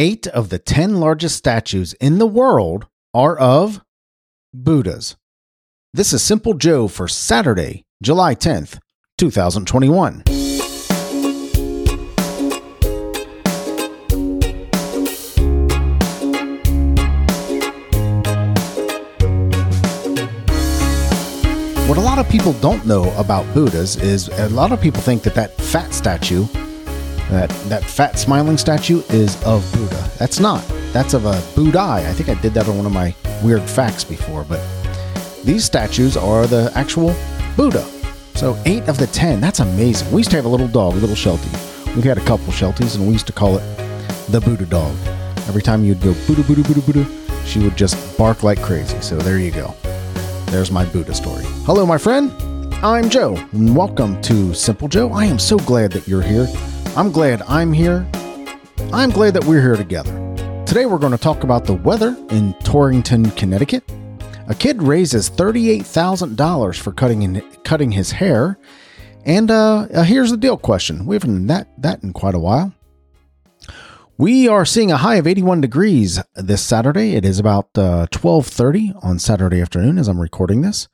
Eight of the 10 largest statues in the world are of Buddhas. This is Simple Joe for Saturday, July 10th, 2021. What a lot of people don't know about Buddhas is a lot of people think that that fat statue, that that fat smiling statue, is of Buddha. That's not. That's of a Budai. I think I did that on one of my weird facts before, but these statues are the actual Buddha. So eight of the ten. That's amazing. We used to have a little dog, a little Sheltie. We've had a couple Shelties, and we used to call it the Buddha dog. Every time you'd go Buddha, Buddha, Buddha, Buddha, she would just bark like crazy. So there you go. There's my Buddha story. Hello, my friend. I'm Joe, and welcome to Simple Joe. I am so glad that you're here. I'm glad I'm here. I'm glad that we're here together. Today, we're going to talk about the weather in Torrington, Connecticut. A kid raises $38,000 for cutting, in, cutting his hair. And uh, here's the deal question. We haven't done that, that in quite a while. We are seeing a high of 81 degrees this Saturday. It is about uh, 12:30 on Saturday afternoon as I'm recording this.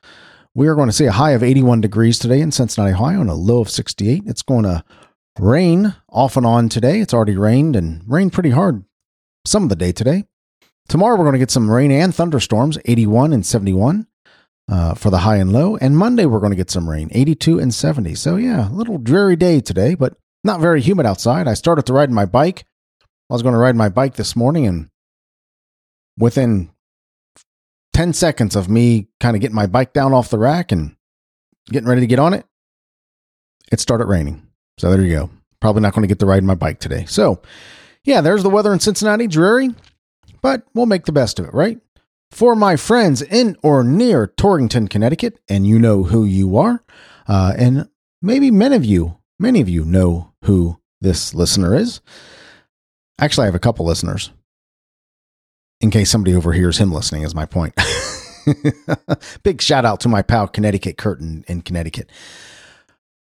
We are going to see a high of 81 degrees today in Cincinnati, Ohio, and a low of 68. It's going to rain off and on today. It's already rained and rained pretty hard some of the day today. Tomorrow we're going to get some rain and thunderstorms, 81 and 71 uh, for the high and low. And Monday we're going to get some rain, 82 and 70. So yeah, a little dreary day today, but not very humid outside. I started to ride my bike I was going to ride my bike this morning, and within 10 seconds of me kind of getting my bike down off the rack and getting ready to get on it, it started raining. So there you go. Probably not going to get to ride my bike today. So, yeah, there's the weather in Cincinnati, dreary, but we'll make the best of it, right? For my friends in or near Torrington, Connecticut, and you know who you are, uh, and maybe many of you, many of you know who this listener is. Actually, I have a couple listeners. In case somebody overhears him listening, is my point. Big shout out to my pal Connecticut Curtin in Connecticut.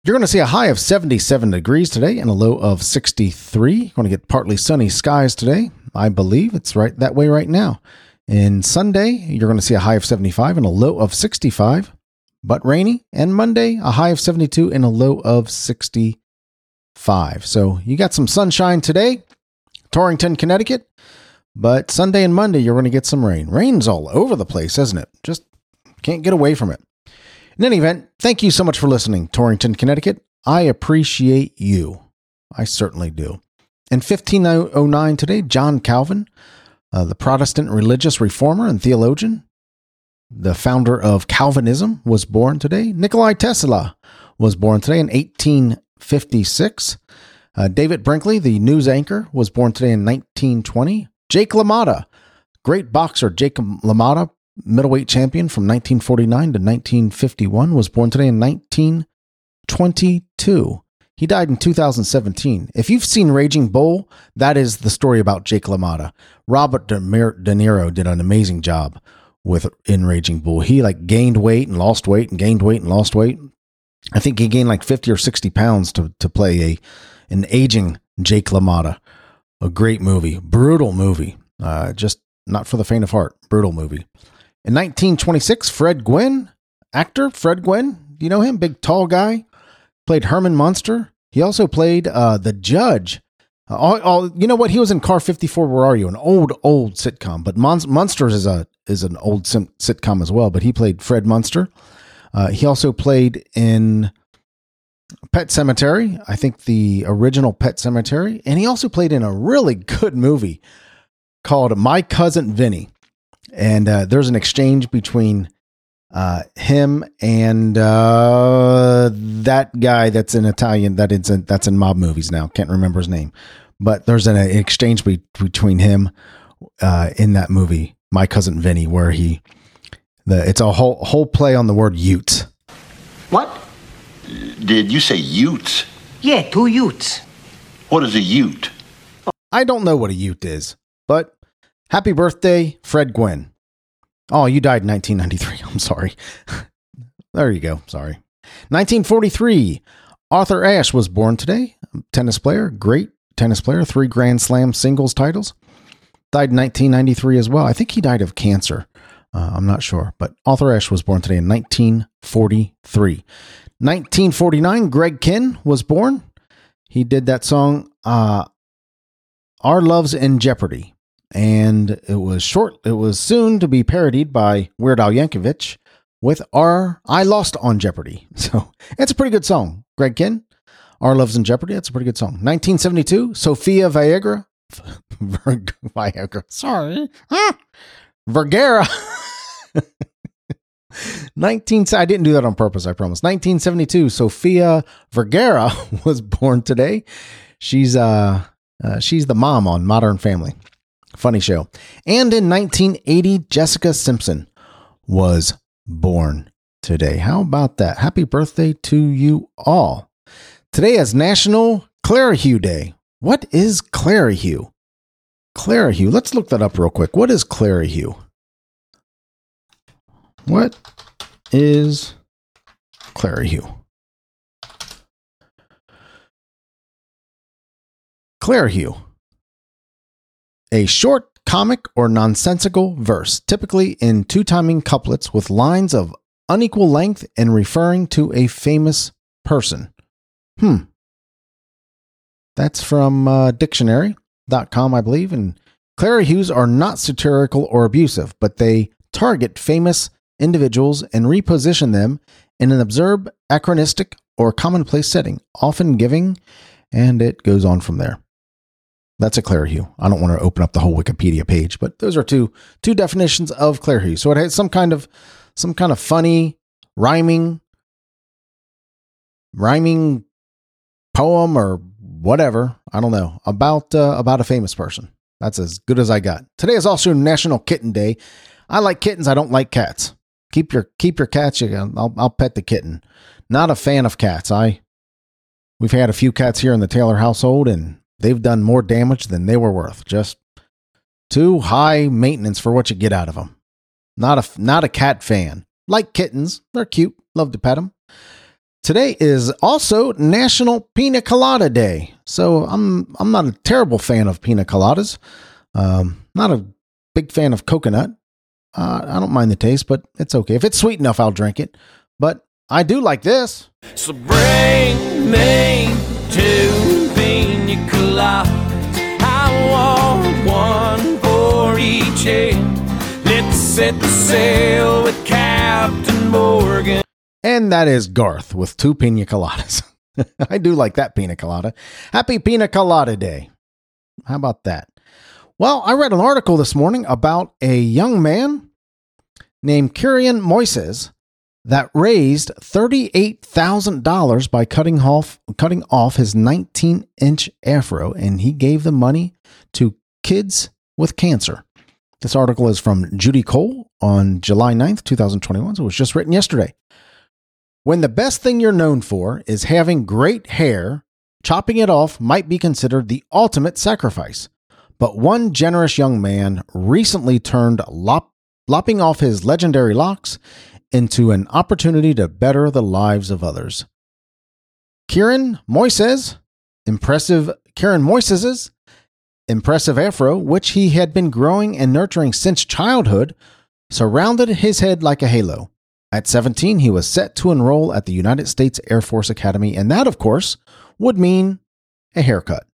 You're going to see a high of 77 degrees today and a low of 63. You're going to get partly sunny skies today. I believe it's right that way right now. And Sunday, you're going to see a high of 75 and a low of 65, but rainy. And Monday, a high of 72 and a low of 65. So you got some sunshine today. Torrington, Connecticut. But Sunday and Monday, you're going to get some rain. Rain's all over the place, isn't it? Just can't get away from it. In any event, thank you so much for listening, Torrington, Connecticut. I appreciate you. I certainly do. In 1509 today, John Calvin, uh, the Protestant religious reformer and theologian, the founder of Calvinism, was born today. Nikolai Tesla was born today in 1856. Uh, David Brinkley, the news anchor, was born today in 1920. Jake LaMotta, great boxer Jake LaMotta, middleweight champion from 1949 to 1951, was born today in 1922. He died in 2017. If you've seen Raging Bull, that is the story about Jake LaMotta. Robert De, Niro did an amazing job with in Raging Bull. He like gained weight and lost weight and gained weight and lost weight. I think he gained like 50 or 60 pounds to to play a an aging Jake LaMotta. A great movie, brutal movie. Uh, just not for the faint of heart. Brutal movie. In 1926, Fred Gwynne, actor Fred Gwynne, you know him? Big tall guy. Played Herman Munster. He also played uh, the judge. Uh, all, all, you know what? He was in Car 54. Where are you? An old, old sitcom. But Mon- is a is an old sim- sitcom as well. But he played Fred Munster. Uh, he also played in Pet Sematary, I think the original Pet Sematary, and he also played in a really good movie called My Cousin Vinny. And uh, there's an exchange between uh, him and uh, that guy that's in Italian that is in, that's in mob movies now. Can't remember his name, but there's an exchange be- between him uh, in that movie, My Cousin Vinny, where he the it's a whole whole play on the word Ute. What? Did you say Utes? Yeah, two Utes. What is a Ute? I don't know what a Ute is, but happy birthday, Fred Gwynne. Oh, you died in 1993. I'm sorry. there you go. Sorry. 1943. Arthur Ashe was born today. Tennis player, great tennis player, three Grand Slam singles titles. died in 1993 as well. I think he died of cancer. Uh, I'm not sure, but Arthur Ashe was born today in 1943. 1949, Greg Kihn was born. He did that song, uh, Our Love's in Jeopardy. And it was short, it was soon to be parodied by Weird Al Yankovic with Our I Lost on Jeopardy. So it's a pretty good song. Greg Kihn, Our Love's in Jeopardy. That's a pretty good song. 1972, Sofia Viagra. Viagra. Sorry. Vergara. 19 I didn't do that on purpose, I promise. 1972, Sofia Vergara was born today. She's uh, uh she's the mom on Modern Family. Funny show. And in 1980, Jessica Simpson was born today. How about that? Happy birthday to you all. Today is National Clerihew Day. What is Clerihew? Clerihew. Let's look that up real quick. What is Clerihew? What is Clerihew? Clerihew. A short comic or nonsensical verse, typically in two timing couplets with lines of unequal length and referring to a famous person. Hmm. That's from uh, dictionary.com, I believe. And clerihews are not satirical or abusive, but they target famous individuals and reposition them in an absurd, anachronistic, or commonplace setting, often giving, and it goes on from there. That's a clerihew. I don't want to open up the whole Wikipedia page, but those are two two definitions of clerihew. So it has some kind of some kind of funny rhyming rhyming poem or whatever. I don't know about uh, about a famous person. That's as good as I got. Today is also National Kitten Day. I like kittens. I don't like cats. Keep your keep your cats. I'll I'll pet the kitten. Not a fan of cats. I we've had a few cats here in the Taylor household, and they've done more damage than they were worth. Just too high maintenance for what you get out of them. Not a not a cat fan. Like kittens, they're cute. Love to pet them. Today is also National Pina Colada Day. So I'm I'm not a terrible fan of pina coladas. Um, not a big fan of coconut. Uh, I don't mind the taste, but it's okay. If it's sweet enough, I'll drink it. But I do like this. So bring me two coladas. I want one for each head. Let's set the sail with Captain Morgan. And that is Garth with two pina coladas. I do like that pina colada. Happy Pina Colada Day. How about that? Well, I read an article this morning about a young man named Kieran Moises that raised $38,000 by cutting off, cutting off his 19 inch afro, and he gave the money to kids with cancer. This article is from Judy Cole on July 9th, 2021. So it was just written yesterday. When the best thing you're known for is having great hair, chopping it off might be considered the ultimate sacrifice. But one generous young man recently turned lop- lopping off his legendary locks into an opportunity to better the lives of others. Kieran Moises, impressive Kieran Moises's impressive afro, which he had been growing and nurturing since childhood, surrounded his head like a halo. At 17, he was set to enroll at the United States Air Force Academy, and that, of course, would mean a haircut.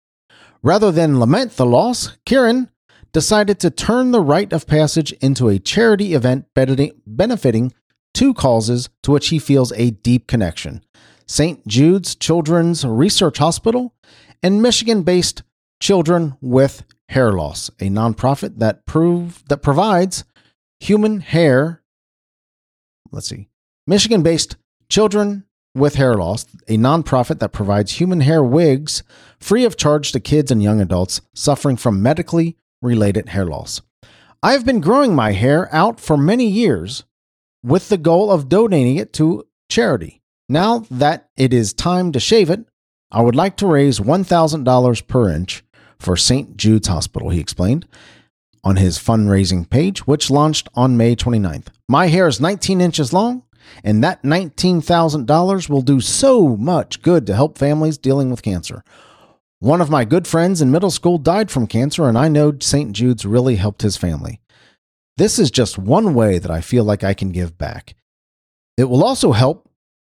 Rather than lament the loss, Kieran decided to turn the rite of passage into a charity event benefiting two causes to which he feels a deep connection St. Jude's Children's Research Hospital and Michigan based Children with Hair Loss, a nonprofit that, prove, that provides human hair let's see, Michigan based Children with Hair Loss, a nonprofit that provides human hair wigs free of charge to kids and young adults suffering from medically related hair loss. I have been growing my hair out for many years with the goal of donating it to charity. Now that it is time to shave it, I would like to raise $1,000 per inch for St. Jude's Hospital, he explained on his fundraising page, which launched on May 29th. My hair is 19 inches long, and that $19,000 will do so much good to help families dealing with cancer. One of my good friends in middle school died from cancer, and I know St. Jude's really helped his family. This is just one way that I feel like I can give back. It will also help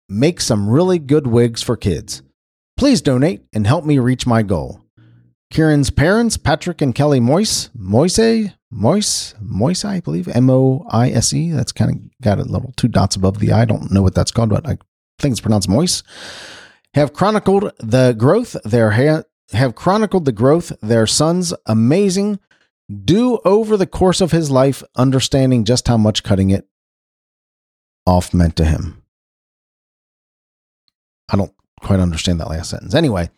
make some really good wigs for kids. Please donate and help me reach my goal. Kieran's parents, Patrick and Kelly Moise, Moise, Moise, Moise, I believe, M O I S E. That's kind of got a little two dots above the I. I don't know what that's called, but I think it's pronounced Moise. Have chronicled the growth their ha- have chronicled the growth their son's amazing do over the course of his life, understanding just how much cutting it off meant to him. I don't quite understand that last sentence. Anyway,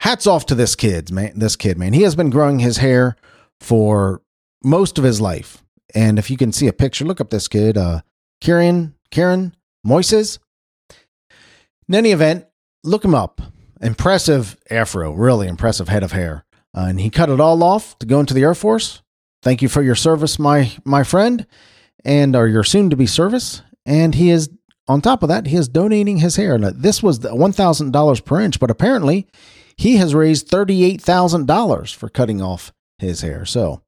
hats off to this kid, man. This kid, man. He has been growing his hair for most of his life. And if you can see a picture, look up this kid, uh, Kieran, Kieran Moises. In any event, look him up. Impressive afro, really impressive head of hair. Uh, and he cut it all off to go into the Air Force. Thank you for your service, my my friend, and or your soon to be service. And he is on top of that, he is donating his hair. Now, this was one thousand dollars per inch, but apparently he has raised thirty eight thousand dollars for cutting off his hair. So,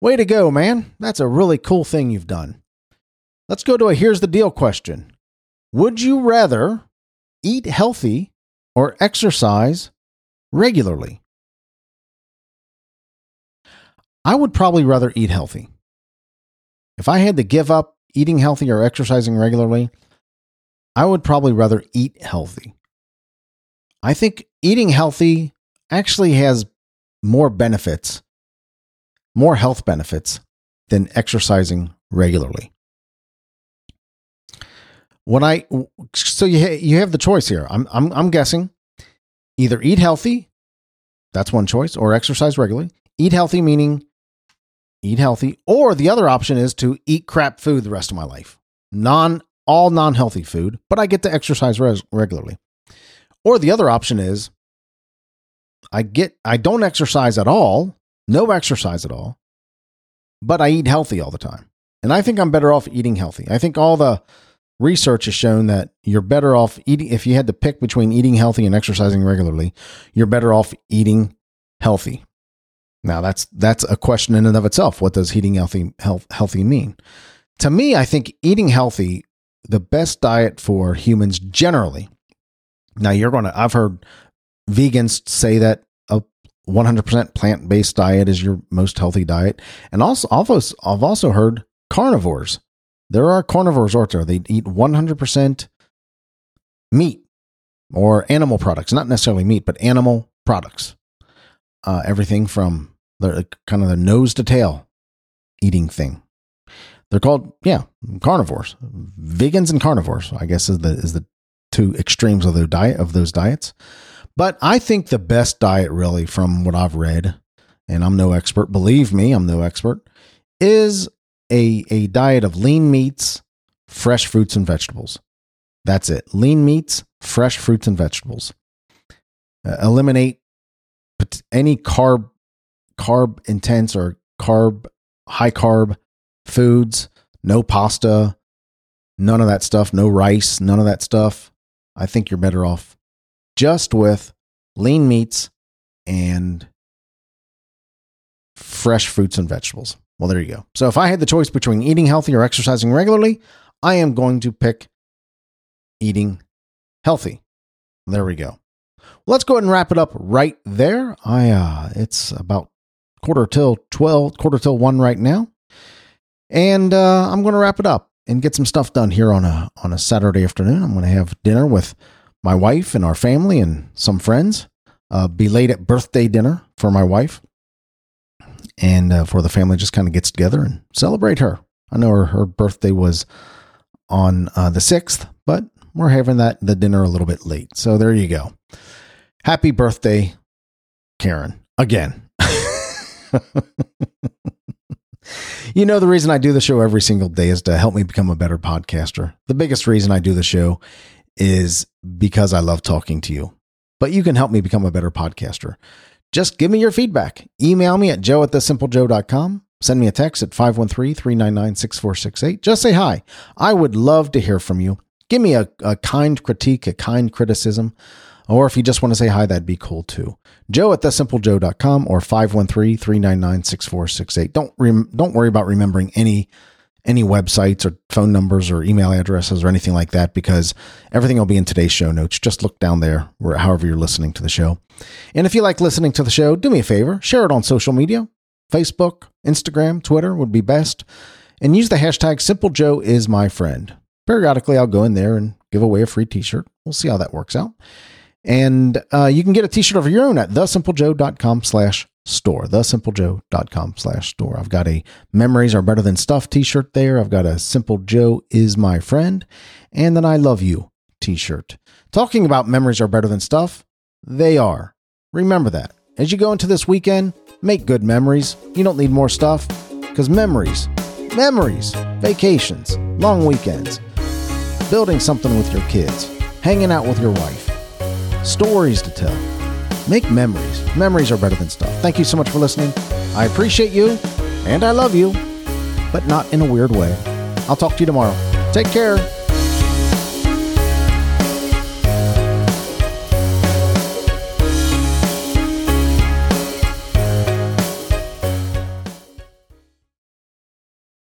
way to go, man! That's a really cool thing you've done. Let's go to a here's the deal question. Would you rather eat healthy or exercise regularly? I would probably rather eat healthy. If I had to give up eating healthy or exercising regularly, I would probably rather eat healthy. I think eating healthy actually has more benefits, more health benefits than exercising regularly. When I so you ha- you have the choice here. I'm I'm I'm guessing either eat healthy, that's one choice, or exercise regularly. Eat healthy meaning eat healthy, or the other option is to eat crap food the rest of my life. Non all non-healthy food, but I get to exercise res- regularly. Or the other option is I get I don't exercise at all, no exercise at all, but I eat healthy all the time. And I think I'm better off eating healthy. I think all the research has shown that you're better off eating if you had to pick between eating healthy and exercising regularly, you're better off eating healthy. Now that's that's a question in and of itself. What does eating healthy health, healthy mean? To me, I think eating healthy, the best diet for humans generally. Now you're going to I've heard vegans say that a 100% plant-based diet is your most healthy diet. And also I've also heard carnivores. There are carnivores out there. They eat 100% meat or animal products, not necessarily meat, but animal products. Uh, everything from the kind of the nose to tail eating thing. They're called yeah carnivores, vegans and carnivores. I guess is the is the two extremes of the diet of those diets. But I think the best diet, really, from what I've read, and I'm no expert, believe me, I'm no expert, is a a diet of lean meats, fresh fruits and vegetables. That's it. Lean meats, fresh fruits and vegetables. Uh, eliminate any carb carb intense or carb high carb foods, no pasta, none of that stuff, no rice, none of that stuff. I think you're better off just with lean meats and fresh fruits and vegetables. Well, there you go. So if I had the choice between eating healthy or exercising regularly, I am going to pick eating healthy. There we go. Let's go ahead and wrap it up right there. I uh it's about quarter till 12, quarter till 1 right now. And uh, I'm going to wrap it up and get some stuff done here on a on a Saturday afternoon. I'm going to have dinner with my wife and our family and some friends. Uh, belated birthday dinner for my wife, and uh, for the family just kind of gets together and celebrate her. I know her, her birthday was on uh, the sixth, but we're having that the dinner a little bit late. So there you go. Happy birthday, Karen. Again. you know, the reason I do the show every single day is to help me become a better podcaster. The biggest reason I do the show is because I love talking to you. But you can help me become a better podcaster. Just give me your feedback. Email me at joe at thesimplejoe.com. Send me a text at 513 399 6468. Just say hi. I would love to hear from you. Give me a, a kind critique, a kind criticism Or if you just want to say hi, that'd be cool too. Joe at thesimplejoe.com or 513-399-6468. Don't rem- don't worry about remembering any any websites or phone numbers or email addresses or anything like that because everything will be in today's show notes. Just look down there where however you're listening to the show. And if you like listening to the show, do me a favor, share it on social media. Facebook, Instagram, Twitter would be best. And use the hashtag Simple Joe is my friend. Periodically, I'll go in there and give away a free t shirt. We'll see how that works out. And uh, you can get a t-shirt of your own at thesimplejoe.com slash store. Thesimplejoe.com slash store. I've got a memories are better than stuff t-shirt there. I've got a simple Joe is my friend and then I love you t-shirt. Talking about memories are better than stuff, they are. Remember that. As you go into this weekend, make good memories. You don't need more stuff because memories, memories, vacations, long weekends, building something with your kids, hanging out with your wife, stories to tell. Make memories. Memories are better than stuff. Thank you so much for listening. I appreciate you and I love you, but not in a weird way. I'll talk to you tomorrow. Take care.